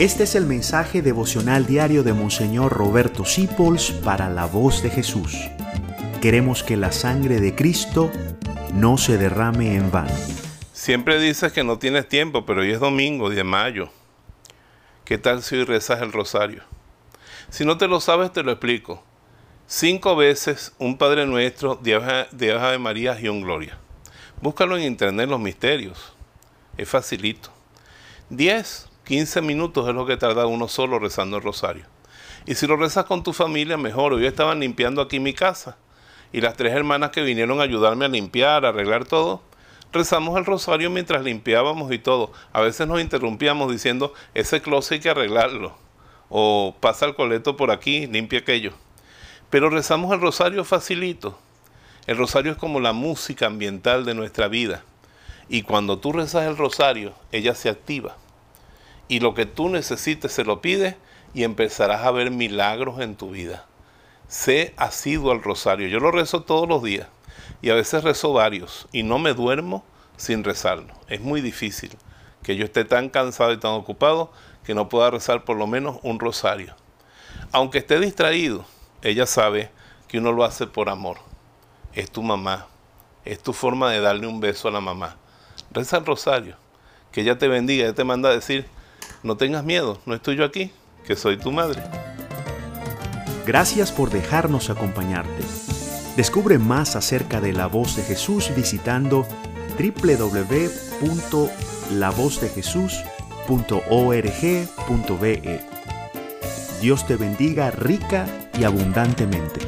Este es el mensaje devocional diario de Monseñor Roberto Sipols para la voz de Jesús. Queremos que la sangre de Cristo no se derrame en vano. Siempre dices que no tienes tiempo, pero hoy es domingo, de mayo. ¿Qué tal si hoy rezas el rosario? Si no te lo sabes, te lo explico. Cinco veces un Padre Nuestro, de Ave María y un Gloria. Búscalo en internet los misterios. Es facilito. Diez 15 minutos es lo que tarda uno solo rezando el rosario. Y si lo rezas con tu familia, mejor. Hoy estaban limpiando aquí mi casa. Y las tres hermanas que vinieron a ayudarme a limpiar, a arreglar todo, rezamos el rosario mientras limpiábamos y todo. A veces nos interrumpíamos diciendo, ese closet hay que arreglarlo. O pasa el coleto por aquí, limpia aquello. Pero rezamos el rosario facilito. El rosario es como la música ambiental de nuestra vida. Y cuando tú rezas el rosario, ella se activa y lo que tú necesites se lo pides y empezarás a ver milagros en tu vida. Sé asiduo al rosario. Yo lo rezo todos los días y a veces rezo varios y no me duermo sin rezarlo. Es muy difícil que yo esté tan cansado y tan ocupado que no pueda rezar por lo menos un rosario. Aunque esté distraído, ella sabe que uno lo hace por amor. Es tu mamá. Es tu forma de darle un beso a la mamá. Reza el rosario. Que ella te bendiga. Ella te manda a decir, no tengas miedo, no estoy yo aquí, que soy tu madre. Gracias por dejarnos acompañarte. Descubre más acerca de la voz de Jesús visitando www.lavozdejesús.org.be. Dios te bendiga rica y abundantemente.